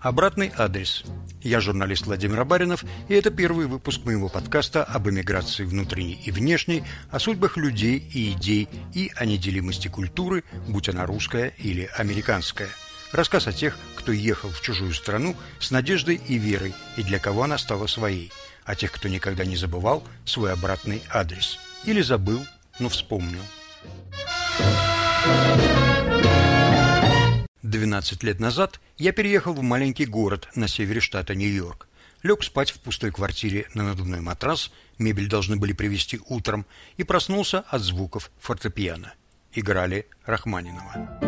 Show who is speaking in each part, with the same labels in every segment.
Speaker 1: Обратный адрес. Я журналист Владимир Абаринов, и это первый выпуск моего подкаста об эмиграции внутренней и внешней, о судьбах людей и идей и о неделимости культуры, будь она русская или американская. Рассказ о тех, кто ехал в чужую страну с надеждой и верой, и для кого она стала своей, о тех, кто никогда не забывал свой обратный адрес. Или забыл, но вспомнил. 12 лет назад я переехал в маленький город на севере штата Нью-Йорк. Лег спать в пустой квартире на надувной матрас, мебель должны были привезти утром, и проснулся от звуков фортепиано. Играли Рахманинова.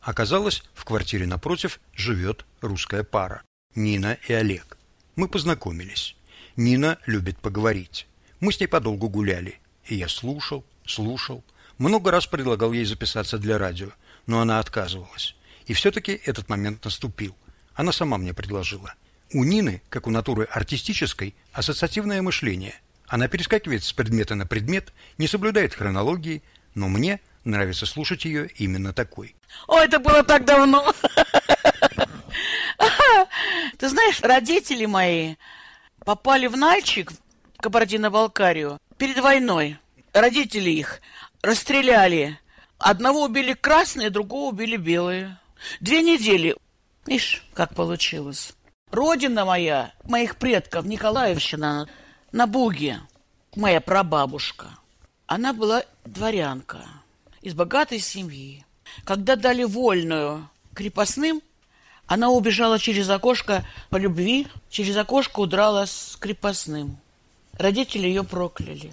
Speaker 1: Оказалось, в квартире напротив живет русская пара – Нина и Олег. Мы познакомились. Нина любит поговорить. Мы с ней подолгу гуляли, и я слушал, слушал. Много раз предлагал ей записаться для радио, но она отказывалась. И все-таки этот момент наступил. Она сама мне предложила. У Нины, как у натуры артистической, ассоциативное мышление. Она перескакивает с предмета на предмет, не соблюдает хронологии, но мне нравится слушать ее именно такой.
Speaker 2: Ой, это было так давно. Ты знаешь, родители мои попали в Нальчик, в Кабардино-Балкарию, перед войной. Родители их расстреляли. Одного убили красные, другого убили белые. Две недели. Ишь, как получилось. Родина моя, моих предков, Николаевщина, на Буге. Моя прабабушка. Она была дворянка из богатой семьи. Когда дали вольную крепостным, она убежала через окошко по любви, через окошко удрала с крепостным. Родители ее прокляли.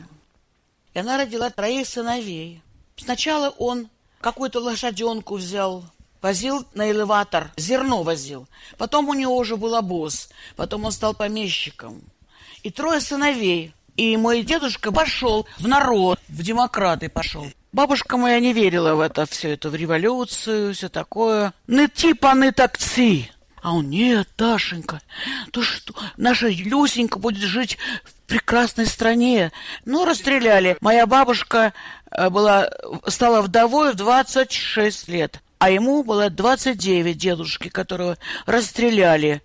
Speaker 2: И она родила троих сыновей. Сначала он какую-то лошаденку взял, возил на элеватор, зерно возил. Потом у него уже был обоз, потом он стал помещиком. И трое сыновей. И мой дедушка пошел в народ, в демократы пошел. Бабушка моя не верила в это все это, в революцию, все такое. Не типа, не такси. А он, нет, Дашенька, то что, наша Люсенька будет жить в прекрасной стране. Ну, расстреляли. Моя бабушка э, была, стала вдовой в 26 лет, а ему было 29, дедушки, которого расстреляли.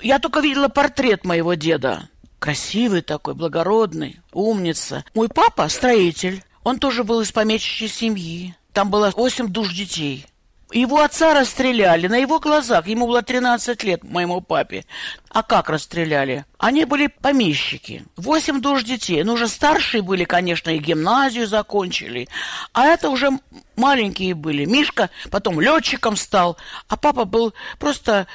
Speaker 2: Я только видела портрет моего деда. Красивый такой, благородный, умница. Мой папа строитель. Он тоже был из помещичьей семьи. Там было восемь душ детей. Его отца расстреляли на его глазах. Ему было 13 лет, моему папе. А как расстреляли? Они были помещики. Восемь душ детей. Ну, уже старшие были, конечно, и гимназию закончили. А это уже маленькие были. Мишка потом летчиком стал. А папа был просто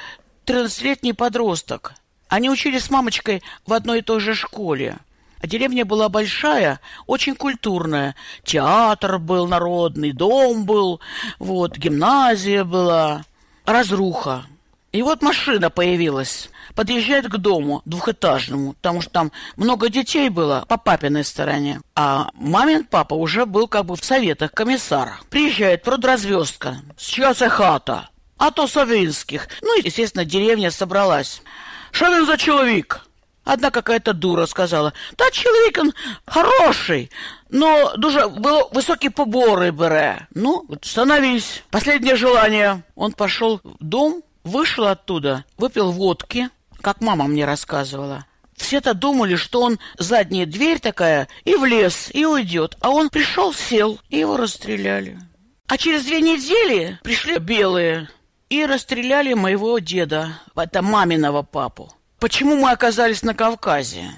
Speaker 2: 13-летний подросток. Они учились с мамочкой в одной и той же школе. А деревня была большая, очень культурная. Театр был народный, дом был, вот, гимназия была, разруха. И вот машина появилась, подъезжает к дому двухэтажному, потому что там много детей было по папиной стороне. А мамин папа уже был как бы в советах комиссара. Приезжает продразвездка, с чья хата? А то Савинских. Ну, естественно, деревня собралась. Что за человек? Одна какая-то дура сказала, та чоловік он хороший, но дуже высокие поборы бере. Ну, становись. Последнее желание. Он пошел в дом, вышел оттуда, выпил водки, как мама мне рассказывала. Все-то думали, что он задняя дверь такая, и в лес, и уйдет. А он пришел, сел, и его расстреляли. А через две недели пришли белые и расстреляли моего деда, это маминого папу. Почему мы оказались на Кавказе?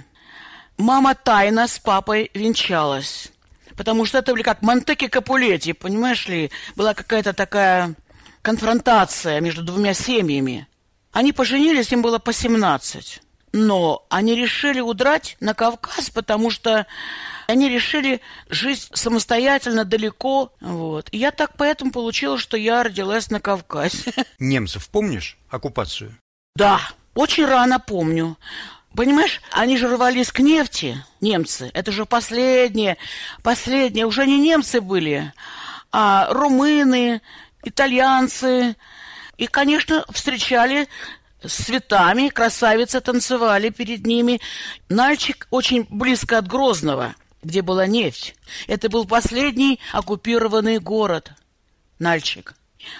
Speaker 2: Мама тайно с папой венчалась. Потому что это были как Монтеки Капулетти, понимаешь ли? Была какая-то такая конфронтация между двумя семьями. Они поженились, им было по 17. Но они решили удрать на Кавказ, потому что они решили жить самостоятельно, далеко. Вот. И я так поэтому получилось, что я родилась на Кавказе.
Speaker 1: Немцев помнишь? Оккупацию?
Speaker 2: Да, очень рано помню. Понимаешь, они же рвались к нефти, немцы. Это же последние, последние. Уже не немцы были, а румыны, итальянцы. И, конечно, встречали с цветами, красавицы танцевали перед ними. Нальчик очень близко от Грозного. где была нефть. Это был последний оккупированный город, Нальчик.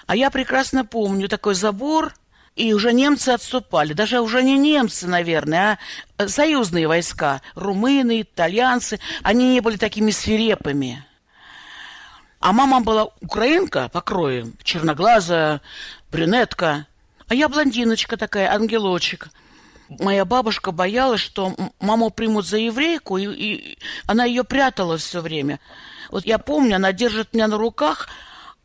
Speaker 2: А я прекрасно помню такой забор, и уже немцы отступали. Даже уже не немцы, наверное, а союзные войска. Румыны, итальянцы. Они не были такими свирепыми. А мама была украинка по крою, черноглазая, брюнетка. А я блондиночка такая, ангелочек. Моя бабушка боялась, что маму примут за еврейку, и, и она ее прятала все время. Вот я помню, она держит меня на руках,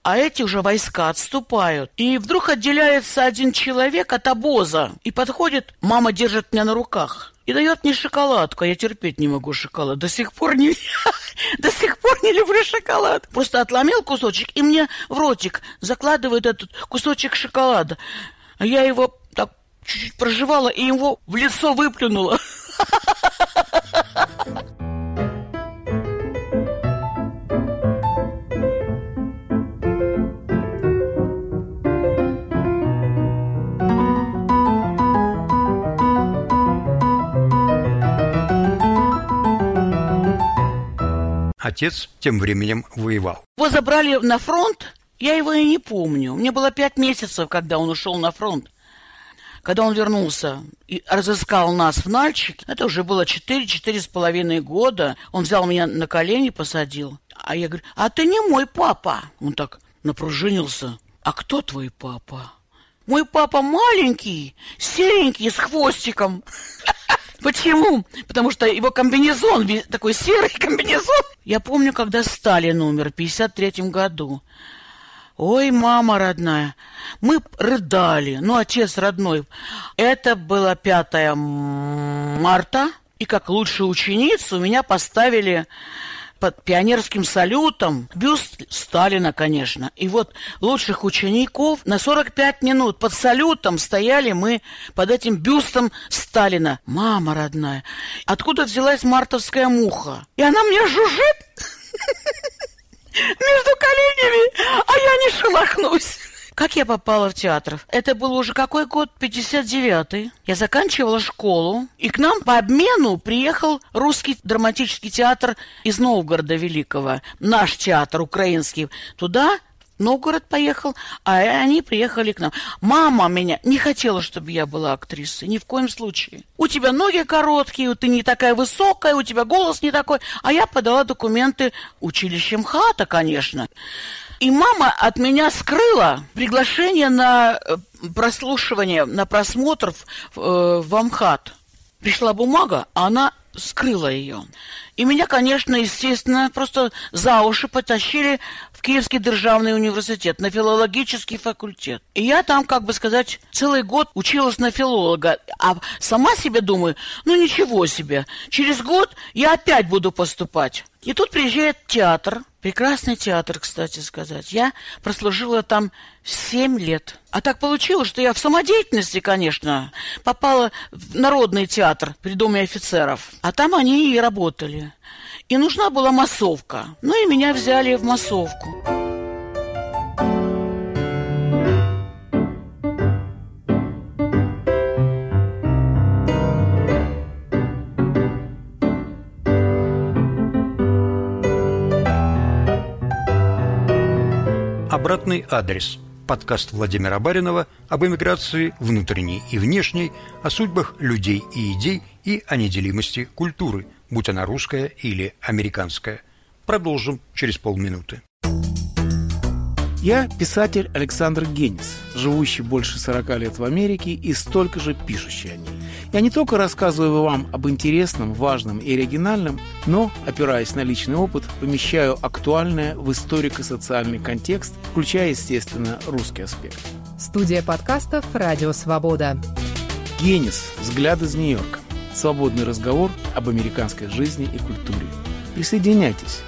Speaker 2: а эти уже войска отступают. И вдруг отделяется один человек от обоза и подходит, мама держит меня на руках и дает мне шоколадку. Я терпеть не могу шоколад. До сих пор не, до сих пор не люблю шоколад. Просто отломил кусочек и мне в ротик закладывает этот кусочек шоколада. А я его так чуть-чуть проживала и его в лицо выплюнула.
Speaker 1: Отец тем временем воевал.
Speaker 2: Его забрали на фронт, я его и не помню. Мне было пять месяцев, когда он ушел на фронт. Когда он вернулся и разыскал нас в Нальчике, это уже было четыре-четыре с половиной года. Он взял меня на колени, посадил. А я говорю, а ты не мой папа. Он так напружинился. А кто твой папа? Мой папа маленький, серенький, с хвостиком. Почему? Потому что его комбинезон, такой серый комбинезон. Я помню, когда Сталин умер в 53 году. Ой, мама родная, мы рыдали, ну, отец родной. Это было 5 марта, и как лучшую ученицу меня поставили под пионерским салютом бюст Сталина, конечно. И вот лучших учеников на 45 минут под салютом стояли мы под этим бюстом Сталина. Мама родная, откуда взялась мартовская муха? И она мне жужжит между коленями, а я не шелохнусь. Как я попала в театр? Это был уже какой год? 59-й. Я заканчивала школу, и к нам по обмену приехал русский драматический театр из Новгорода Великого. Наш театр украинский. Туда Новгород поехал, а они приехали к нам. Мама меня не хотела, чтобы я была актрисой, ни в коем случае. У тебя ноги короткие, ты не такая высокая, у тебя голос не такой. А я подала документы училищем ХАТа, конечно. И мама от меня скрыла приглашение на э, прослушивание, на просмотр в, э, в Амхат. Пришла бумага, а она скрыла ее. И меня, конечно, естественно, просто за уши потащили в Киевский державный университет, на филологический факультет. И я там, как бы сказать, целый год училась на филолога. А сама себе думаю, ну ничего себе, через год я опять буду поступать. И тут приезжает театр, прекрасный театр, кстати сказать. Я прослужила там семь лет. А так получилось, что я в самодеятельности, конечно, попала в Народный театр при Доме офицеров. А там они и работали. И нужна была массовка. Ну и меня взяли в массовку.
Speaker 1: Обратный адрес. Подкаст Владимира Баринова об эмиграции внутренней и внешней, о судьбах людей и идей и о неделимости культуры, будь она русская или американская. Продолжим через полминуты.
Speaker 3: Я писатель Александр Генис, живущий больше 40 лет в Америке и столько же пишущий о ней. Я не только рассказываю вам об интересном, важном и оригинальном, но, опираясь на личный опыт, помещаю актуальное в историко-социальный контекст, включая, естественно, русский аспект.
Speaker 4: Студия подкастов «Радио Свобода».
Speaker 3: Генис. Взгляд из Нью-Йорка. Свободный разговор об американской жизни и культуре. Присоединяйтесь.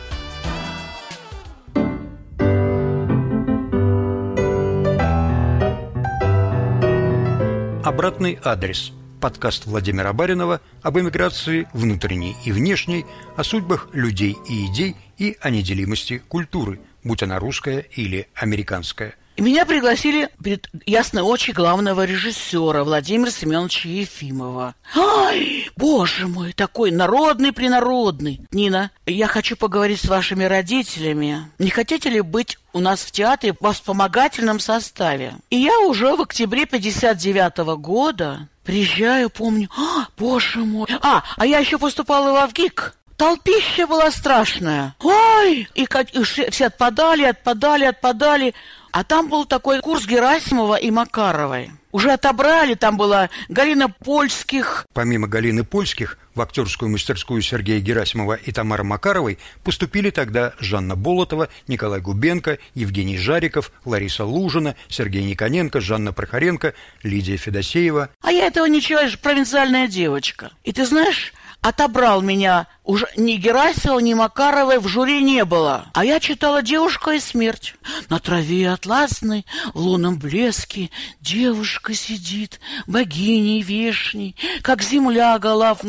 Speaker 1: Обратный адрес. Подкаст Владимира Баринова об эмиграции внутренней и внешней, о судьбах людей и идей и о неделимости культуры, будь она русская или американская.
Speaker 2: И меня пригласили перед ясной очи главного режиссера Владимира Семеновича Ефимова. Ай, боже мой, такой народный-принародный. Нина, я хочу поговорить с вашими родителями. Не хотите ли быть у нас в театре во вспомогательном составе? И я уже в октябре 59 -го года приезжаю, помню, а, боже мой. А, а я еще поступала в Авгик. Толпища была страшная. Ой! И, и все отпадали, отпадали, отпадали. А там был такой курс Герасимова и Макаровой. Уже отобрали, там была Галина Польских.
Speaker 1: Помимо Галины Польских, в актерскую мастерскую Сергея Герасимова и Тамары Макаровой поступили тогда Жанна Болотова, Николай Губенко, Евгений Жариков, Лариса Лужина, Сергей Никоненко, Жанна Прохоренко, Лидия Федосеева.
Speaker 2: А я этого ничего, я же провинциальная девочка. И ты знаешь, отобрал меня. Уже ни Герасимова, ни Макаровой в жюри не было. А я читала «Девушка и смерть». На траве атласной, в лунном блеске, девушка сидит, богиней вешней, как земля голов,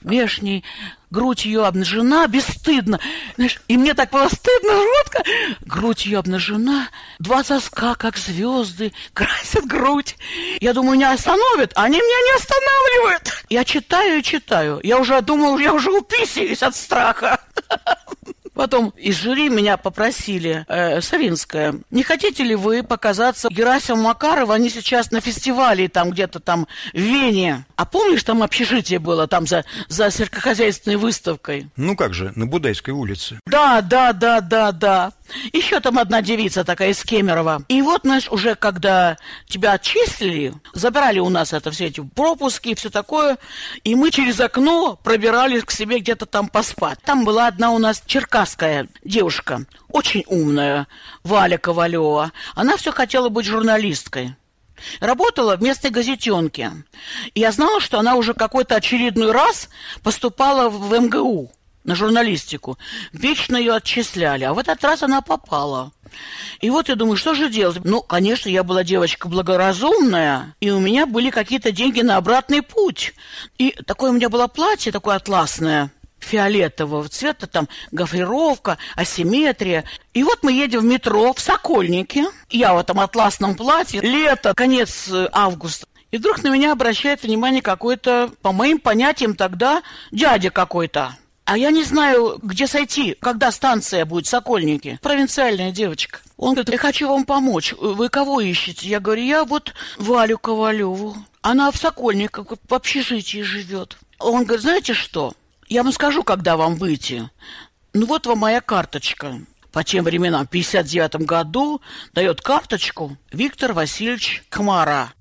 Speaker 2: вешней, грудь ее обнажена, бесстыдно. Знаешь, и мне так было стыдно, жутко. Грудь ее обнажена, два соска, как звезды, красят грудь. Я думаю, меня остановят, они меня не останавливают. Я читаю и читаю. Я уже думаю, я уже уписываюсь от страха. Потом из жюри меня попросили, э, Савинская, не хотите ли вы показаться Герасиму Макарову? Они сейчас на фестивале там где-то там в Вене. А помнишь, там общежитие было там за, за сельскохозяйственной выставкой?
Speaker 1: Ну как же, на Будайской улице.
Speaker 2: Да, да, да, да, да. Еще там одна девица такая из Кемерово. И вот, знаешь, уже когда тебя отчислили, забрали у нас это все эти пропуски и все такое, и мы через окно пробирались к себе где-то там поспать. Там была одна у нас черкасская девушка, очень умная, Валя Ковалева. Она все хотела быть журналисткой. Работала в местной газетенке. И я знала, что она уже какой-то очередной раз поступала в МГУ на журналистику. Вечно ее отчисляли, а в этот раз она попала. И вот я думаю, что же делать? Ну, конечно, я была девочка благоразумная, и у меня были какие-то деньги на обратный путь. И такое у меня было платье, такое атласное, фиолетового цвета, там гофрировка, асимметрия. И вот мы едем в метро в Сокольнике. Я в этом атласном платье. Лето, конец э, августа. И вдруг на меня обращает внимание какой-то, по моим понятиям тогда, дядя какой-то. А я не знаю, где сойти, когда станция будет, Сокольники. Провинциальная девочка. Он говорит, я хочу вам помочь. Вы кого ищете? Я говорю, я вот Валю Ковалеву. Она в Сокольниках, в общежитии живет. Он говорит, знаете что? Я вам скажу, когда вам выйти. Ну вот вам моя карточка. По тем временам, в 59 году, дает карточку Виктор Васильевич Кмара.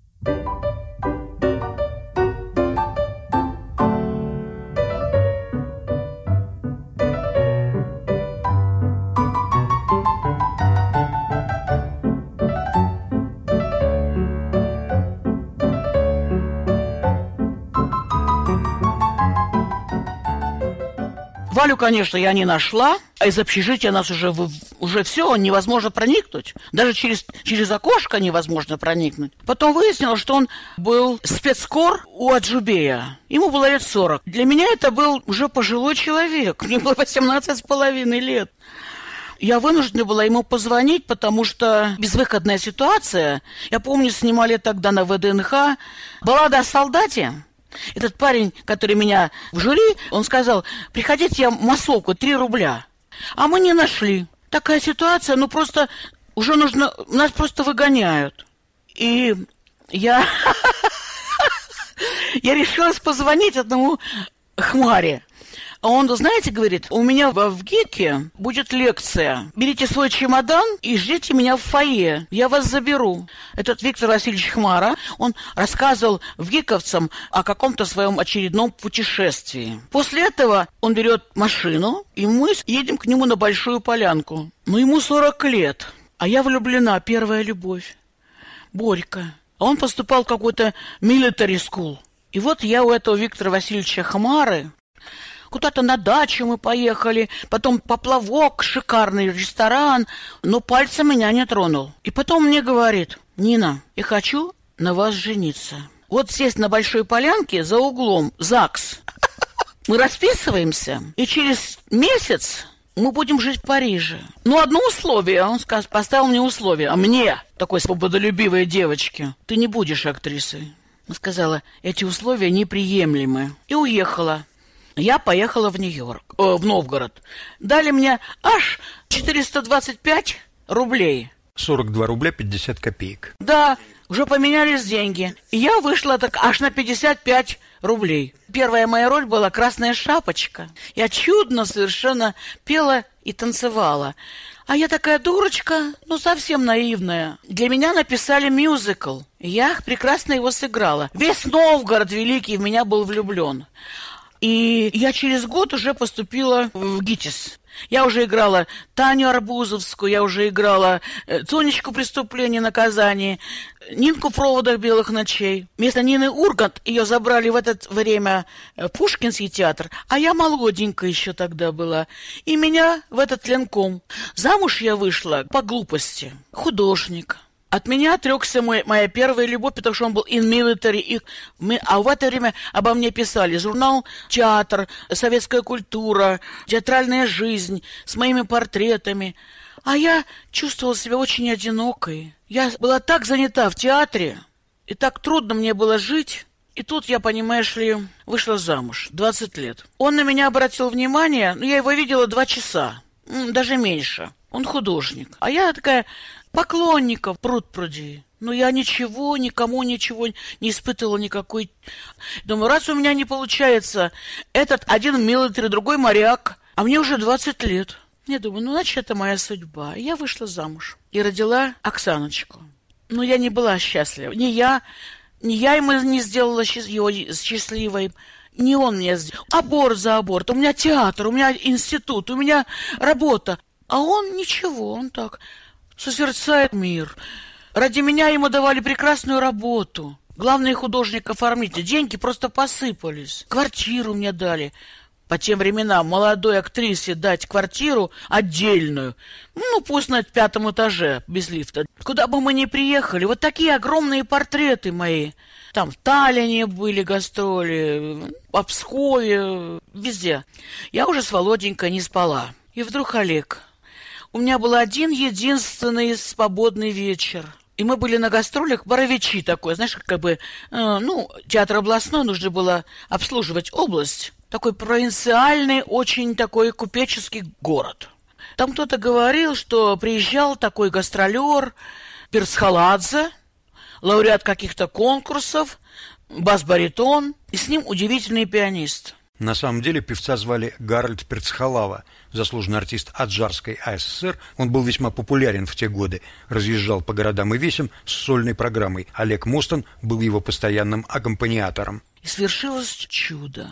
Speaker 2: Валю, конечно, я не нашла, а из общежития нас уже, уже все, невозможно проникнуть. Даже через, через окошко невозможно проникнуть. Потом выяснилось, что он был спецкор у Аджубея. Ему было лет 40. Для меня это был уже пожилой человек. Мне было 18 с половиной лет. Я вынуждена была ему позвонить, потому что безвыходная ситуация. Я помню, снимали тогда на ВДНХ «Баллада о солдате». Этот парень, который меня в жюри, он сказал, приходите, я массовку, 3 рубля. А мы не нашли. Такая ситуация, ну просто уже нужно, нас просто выгоняют. И я, я решилась позвонить одному хмаре. А он, знаете, говорит, у меня в ГИКе будет лекция. Берите свой чемодан и ждите меня в фойе. Я вас заберу. Этот Виктор Васильевич Хмара, он рассказывал в ГИКовцам о каком-то своем очередном путешествии. После этого он берет машину, и мы едем к нему на Большую Полянку. Ну, ему 40 лет, а я влюблена, первая любовь. Борька. А он поступал в какой-то military school. И вот я у этого Виктора Васильевича Хмары Куда-то на дачу мы поехали, потом поплавок, шикарный ресторан, но пальцем меня не тронул. И потом мне говорит, Нина, я хочу на вас жениться. Вот здесь на Большой Полянке за углом ЗАГС. Мы расписываемся, и через месяц мы будем жить в Париже. Ну, одно условие, он сказал, поставил мне условие. А мне, такой свободолюбивой девочке, ты не будешь актрисой. Сказала, эти условия неприемлемы. И уехала. Я поехала в Нью-Йорк, э, в Новгород. Дали мне аж 425 рублей.
Speaker 1: 42 рубля 50 копеек.
Speaker 2: Да, уже поменялись деньги. И я вышла так аж на 55 рублей. Первая моя роль была «Красная шапочка». Я чудно совершенно пела и танцевала. А я такая дурочка, ну совсем наивная. Для меня написали мюзикл. Я прекрасно его сыграла. Весь Новгород великий в меня был влюблен. И я через год уже поступила в ГИТИС. Я уже играла Таню Арбузовскую, я уже играла э, Тонечку «Преступление наказание», Нинку в проводах белых ночей. Вместо Нины Ургант ее забрали в это время э, Пушкинский театр, а я молоденькая еще тогда была. И меня в этот ленком. Замуж я вышла по глупости. Художник. От меня отрекся мой, моя первая любовь, потому что он был in military. И мы, а в это время обо мне писали журнал «Театр», «Советская культура», «Театральная жизнь» с моими портретами. А я чувствовала себя очень одинокой. Я была так занята в театре, и так трудно мне было жить. И тут я, понимаешь ли, вышла замуж, 20 лет. Он на меня обратил внимание, но я его видела два часа, даже меньше. Он художник. А я такая поклонников пруд пруди. Но я ничего, никому ничего не испытывала никакой... Думаю, раз у меня не получается, этот один милитари, другой моряк, а мне уже 20 лет. Я думаю, ну, значит, это моя судьба. Я вышла замуж и родила Оксаночку. Но я не была счастлива. Ни я, ни я ему не сделала его счастливой, не он мне сделал. Аборт за аборт. У меня театр, у меня институт, у меня работа. А он ничего, он так созерцает мир. Ради меня ему давали прекрасную работу. Главный художник-оформитель. Деньги просто посыпались. Квартиру мне дали. По тем временам молодой актрисе дать квартиру отдельную, ну, пусть на пятом этаже, без лифта. Куда бы мы ни приехали, вот такие огромные портреты мои. Там в Таллине были гастроли, в Пскове, везде. Я уже с Володенькой не спала. И вдруг Олег у меня был один единственный свободный вечер. И мы были на гастролях, Боровичи такой, знаешь, как бы, э, ну, театр областной, нужно было обслуживать область. Такой провинциальный, очень такой купеческий город. Там кто-то говорил, что приезжал такой гастролер Перцхаладзе, лауреат каких-то конкурсов, бас-баритон, и с ним удивительный пианист.
Speaker 1: На самом деле певца звали Гарольд Перцхалава, заслуженный артист Аджарской АССР. Он был весьма популярен в те годы, разъезжал по городам и весям с сольной программой. Олег Мостон был его постоянным аккомпаниатором.
Speaker 2: И свершилось чудо.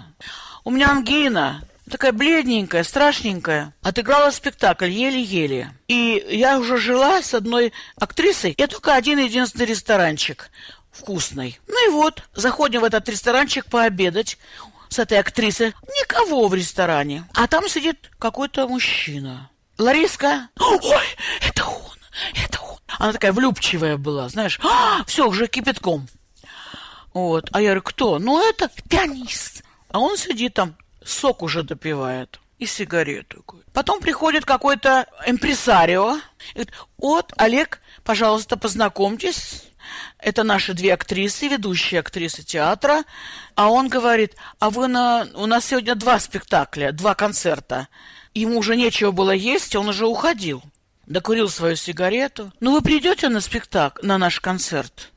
Speaker 2: У меня ангина, такая бледненькая, страшненькая. Отыграла спектакль еле-еле. И я уже жила с одной актрисой. Я только один единственный ресторанчик вкусный. Ну и вот, заходим в этот ресторанчик пообедать с этой актрисой. Никого в ресторане. А там сидит какой-то мужчина. Лариска. Ой, это он, это он. Она такая влюбчивая была, знаешь. А, все, уже кипятком. Вот. А я говорю, кто? Ну, это пианист. А он сидит там, сок уже допивает и сигарету. Потом приходит какой-то импресарио. И говорит, вот, Олег, пожалуйста, познакомьтесь. Это наши две актрисы, ведущие актрисы театра. А он говорит, а вы на... У нас сегодня два спектакля, два концерта. Ему уже нечего было есть, он уже уходил. Докурил свою сигарету. Ну, вы придете на спектакль, на наш концерт?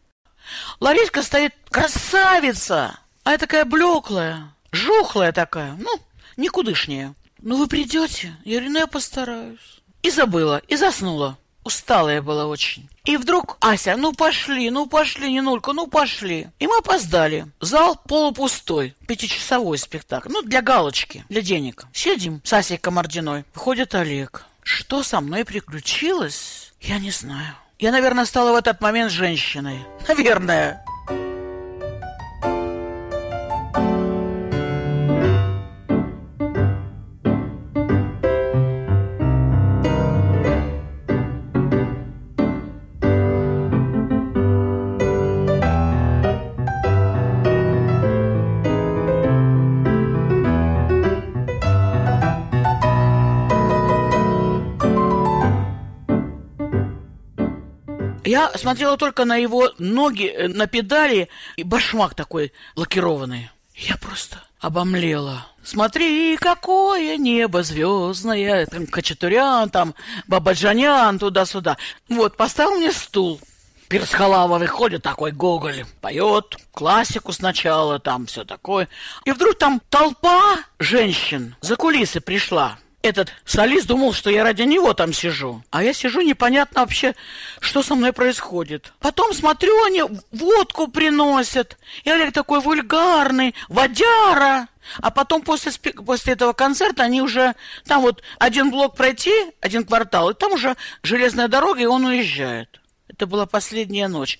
Speaker 2: Лариска стоит красавица, а я такая блеклая, жухлая такая, ну, никудышняя. Ну, вы придете? Я говорю, ну, я постараюсь. И забыла, и заснула. Усталая была очень. И вдруг, Ася, ну пошли, ну пошли, не нулька, ну пошли. И мы опоздали. Зал полупустой, пятичасовой спектакль. Ну, для галочки, для денег. Сидим с Асей Комардиной. Выходит Олег. Что со мной приключилось, я не знаю. Я, наверное, стала в этот момент женщиной. Наверное. Я смотрела только на его ноги, э, на педали, и башмак такой лакированный. Я просто обомлела. Смотри, какое небо звездное, там Качатурян, там Бабаджанян, туда-сюда. Вот, поставил мне стул. Персхалава выходит такой Гоголь, поет классику сначала, там все такое. И вдруг там толпа женщин за кулисы пришла этот солист думал, что я ради него там сижу. А я сижу, непонятно вообще, что со мной происходит. Потом смотрю, они водку приносят. И Олег такой вульгарный, водяра. А потом после, после этого концерта они уже... Там вот один блок пройти, один квартал, и там уже железная дорога, и он уезжает. Это была последняя ночь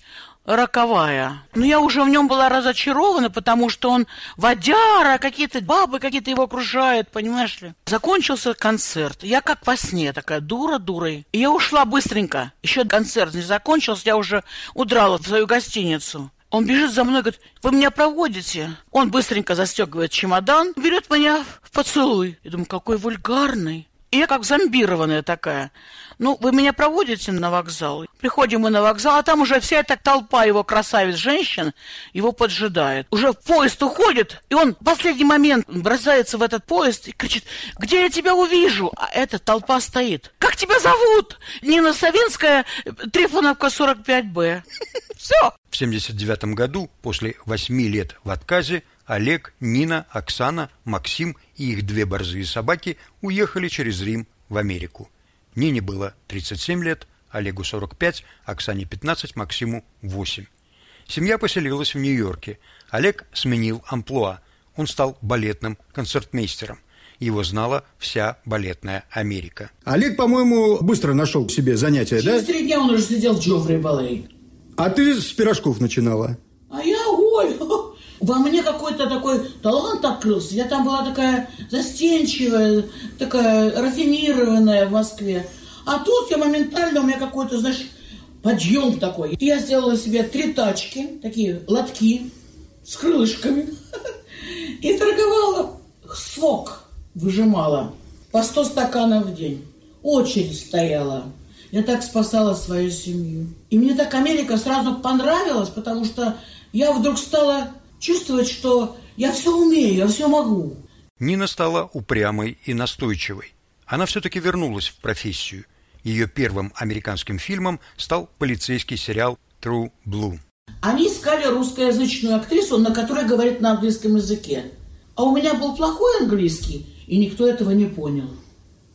Speaker 2: роковая. Но я уже в нем была разочарована, потому что он водяра, какие-то бабы какие-то его окружают, понимаешь ли. Закончился концерт. Я как во сне, такая дура дурой. И я ушла быстренько. Еще концерт не закончился, я уже удрала в свою гостиницу. Он бежит за мной, говорит, вы меня проводите? Он быстренько застегивает чемодан, берет меня в поцелуй. Я думаю, какой вульгарный. И я как зомбированная такая. Ну, вы меня проводите на вокзал? Приходим мы на вокзал, а там уже вся эта толпа его красавиц женщин его поджидает. Уже поезд уходит, и он в последний момент бросается в этот поезд и кричит, где я тебя увижу? А эта толпа стоит. Как тебя зовут? Нина Савинская, Трифоновка 45Б. Все.
Speaker 1: В 79 году, после восьми лет в отказе, Олег, Нина, Оксана, Максим и их две борзые собаки уехали через Рим в Америку. Нине было 37 лет, Олегу 45, Оксане 15, Максиму 8. Семья поселилась в Нью-Йорке. Олег сменил амплуа. Он стал балетным концертмейстером. Его знала вся балетная Америка.
Speaker 5: Олег, по-моему, быстро нашел себе занятие,
Speaker 2: Через да? Через три дня он уже сидел в Джоффри Балет.
Speaker 5: А ты с пирожков начинала?
Speaker 2: А я, ой, во мне какой-то такой талант открылся. Я там была такая застенчивая, такая рафинированная в Москве. А тут я моментально, у меня какой-то, знаешь, подъем такой. Я сделала себе три тачки, такие лотки с крылышками. И торговала сок, выжимала по 100 стаканов в день. Очередь стояла. Я так спасала свою семью. И мне так Америка сразу понравилась, потому что я вдруг стала чувствовать, что я все умею, я все могу.
Speaker 1: Нина стала упрямой и настойчивой. Она все-таки вернулась в профессию. Ее первым американским фильмом стал полицейский сериал True Blue.
Speaker 2: Они искали русскоязычную актрису, на которой говорит на английском языке. А у меня был плохой английский, и никто этого не понял.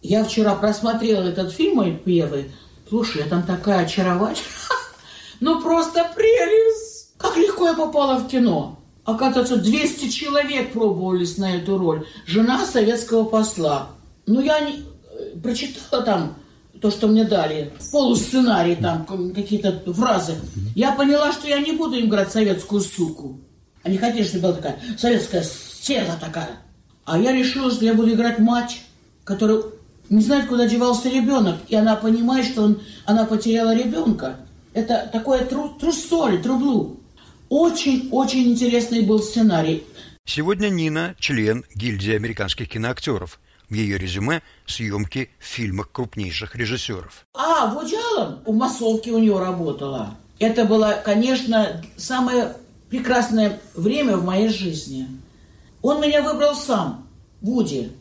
Speaker 2: Я вчера просмотрела этот фильм, мой первый. Слушай, я там такая очаровательная. Ну просто прелесть! Как легко я попала в кино. Оказывается, 200 человек пробовались на эту роль. Жена советского посла. Ну, я не... Э, прочитала там то, что мне дали, полусценарий там, какие-то фразы. Я поняла, что я не буду им играть советскую суку. Они хотели, чтобы была такая советская стерва такая. А я решила, что я буду играть мать, которая не знает, куда девался ребенок. И она понимает, что он, она потеряла ребенка. Это такое тру, трусоли, трублу. Очень-очень интересный был сценарий.
Speaker 1: Сегодня Нина – член гильдии американских киноактеров. В ее резюме – съемки в фильмах крупнейших режиссеров.
Speaker 2: А, Вуди Аллен в массовке у нее работала. Это было, конечно, самое прекрасное время в моей жизни. Он меня выбрал сам, Вуди.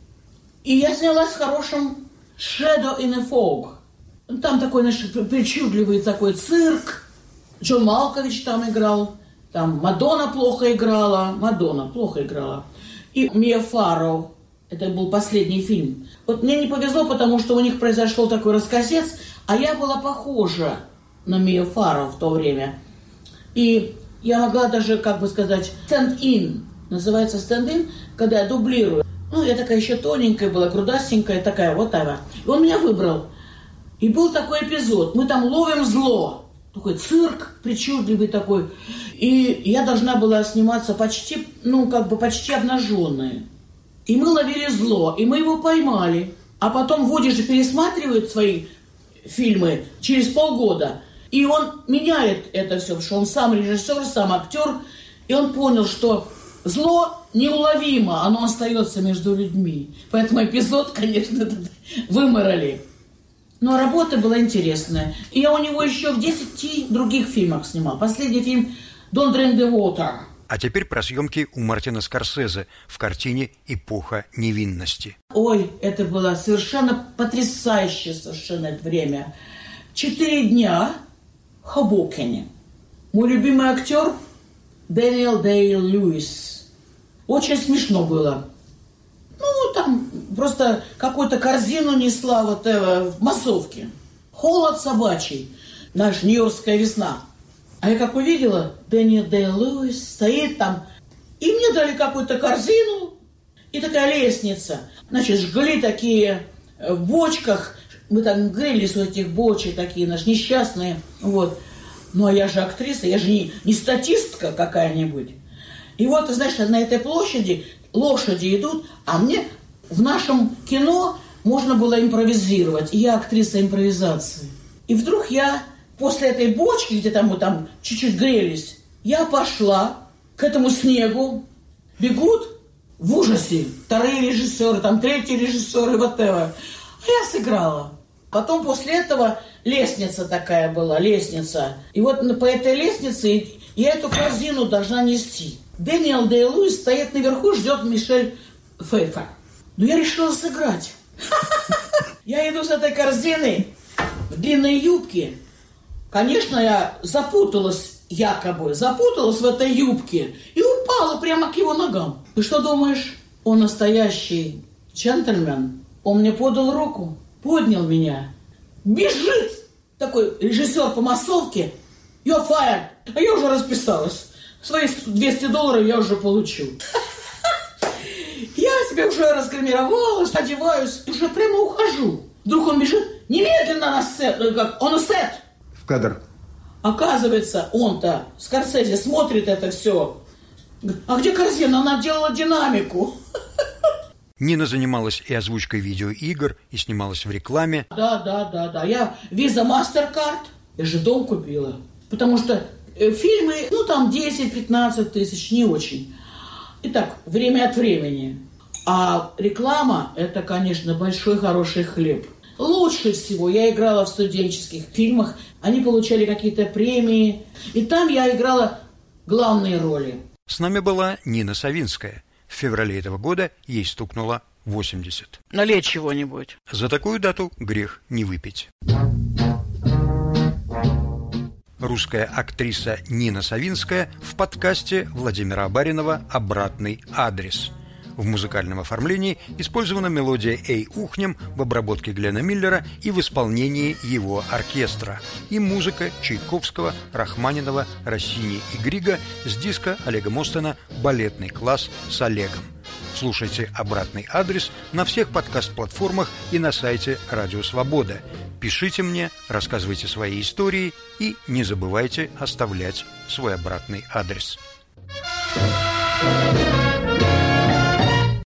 Speaker 2: И я снялась с хорошим Shadow in a Fog. Там такой, знаешь, причудливый такой цирк. Джон Малкович там играл. Там Мадонна плохо играла, Мадонна плохо играла. И Мия Фаро, это был последний фильм. Вот мне не повезло, потому что у них произошел такой раскосец, а я была похожа на Мию Фаро в то время. И я могла даже, как бы сказать, stand-in, называется stand-in, когда я дублирую. Ну, я такая еще тоненькая была, грудастенькая такая, вот она. И он меня выбрал. И был такой эпизод. Мы там ловим зло. Такой цирк причудливый такой. И я должна была сниматься почти, ну, как бы почти обнаженная. И мы ловили зло, и мы его поймали. А потом Води же пересматривает свои фильмы через полгода. И он меняет это все, потому что он сам режиссер, сам актер. И он понял, что зло неуловимо, оно остается между людьми. Поэтому эпизод, конечно, выморали. Но работа была интересная. И я у него еще в 10 других фильмах снимал. Последний фильм «Don't Drink the Water».
Speaker 1: А теперь про съемки у Мартина Скорсезе в картине «Эпоха невинности».
Speaker 2: Ой, это было совершенно потрясающее совершенно время. Четыре дня в Хобокене. Мой любимый актер Дэниел Дейл Льюис. Очень смешно было. Просто какую-то корзину несла вот э, в массовке. Холод собачий. Наша Нью-Йоркская весна. А я как увидела, Дэниел Дэй Льюис стоит там, и мне дали какую-то корзину и такая лестница. Значит, жгли такие э, в бочках, мы там грелись у этих бочек такие, наши несчастные, вот. Ну, а я же актриса, я же не, не статистка какая-нибудь. И вот, знаешь, на этой площади лошади идут, а мне в нашем кино можно было импровизировать. И я актриса импровизации. И вдруг я после этой бочки, где там мы там чуть-чуть грелись, я пошла к этому снегу, бегут в ужасе. Вторые режиссеры, там третий режиссер и вот это. А я сыграла. Потом после этого лестница такая была, лестница. И вот по этой лестнице я эту корзину должна нести. Дэниел Дэй Луис стоит наверху, ждет Мишель Фейфа. Но я решила сыграть. Я иду с этой корзиной в длинной юбке. Конечно, я запуталась якобы, запуталась в этой юбке и упала прямо к его ногам. Ты что думаешь? Он настоящий джентльмен. Он мне подал руку, поднял меня. Бежит такой режиссер по массовке. You're fired. А я уже расписалась. Свои 200 долларов я уже получу. Я себе уже разгримировалась, одеваюсь, уже прямо ухожу. Вдруг он бежит немедленно на сет, э, как, он сет.
Speaker 5: В кадр.
Speaker 2: Оказывается, он-то, Скорсезе, смотрит это все. А где корзина? Она делала динамику.
Speaker 1: Нина занималась и озвучкой видеоигр, и снималась в рекламе.
Speaker 2: Да, да, да, да. Я виза MasterCard. Я же дом купила. Потому что э, фильмы, ну там 10-15 тысяч, не очень. Итак, время от времени. А реклама – это, конечно, большой хороший хлеб. Лучше всего я играла в студенческих фильмах. Они получали какие-то премии. И там я играла главные роли.
Speaker 1: С нами была Нина Савинская. В феврале этого года ей стукнуло 80.
Speaker 2: Налей чего-нибудь.
Speaker 1: За такую дату грех не выпить. Русская актриса Нина Савинская в подкасте Владимира Баринова «Обратный адрес». В музыкальном оформлении использована мелодия «Эй, ухнем» в обработке Глена Миллера и в исполнении его оркестра. И музыка Чайковского, Рахманинова, Россини и Грига с диска Олега Мостена «Балетный класс с Олегом». Слушайте «Обратный адрес» на всех подкаст-платформах и на сайте «Радио Свобода». Пишите мне, рассказывайте свои истории и не забывайте оставлять свой обратный адрес. Thank you.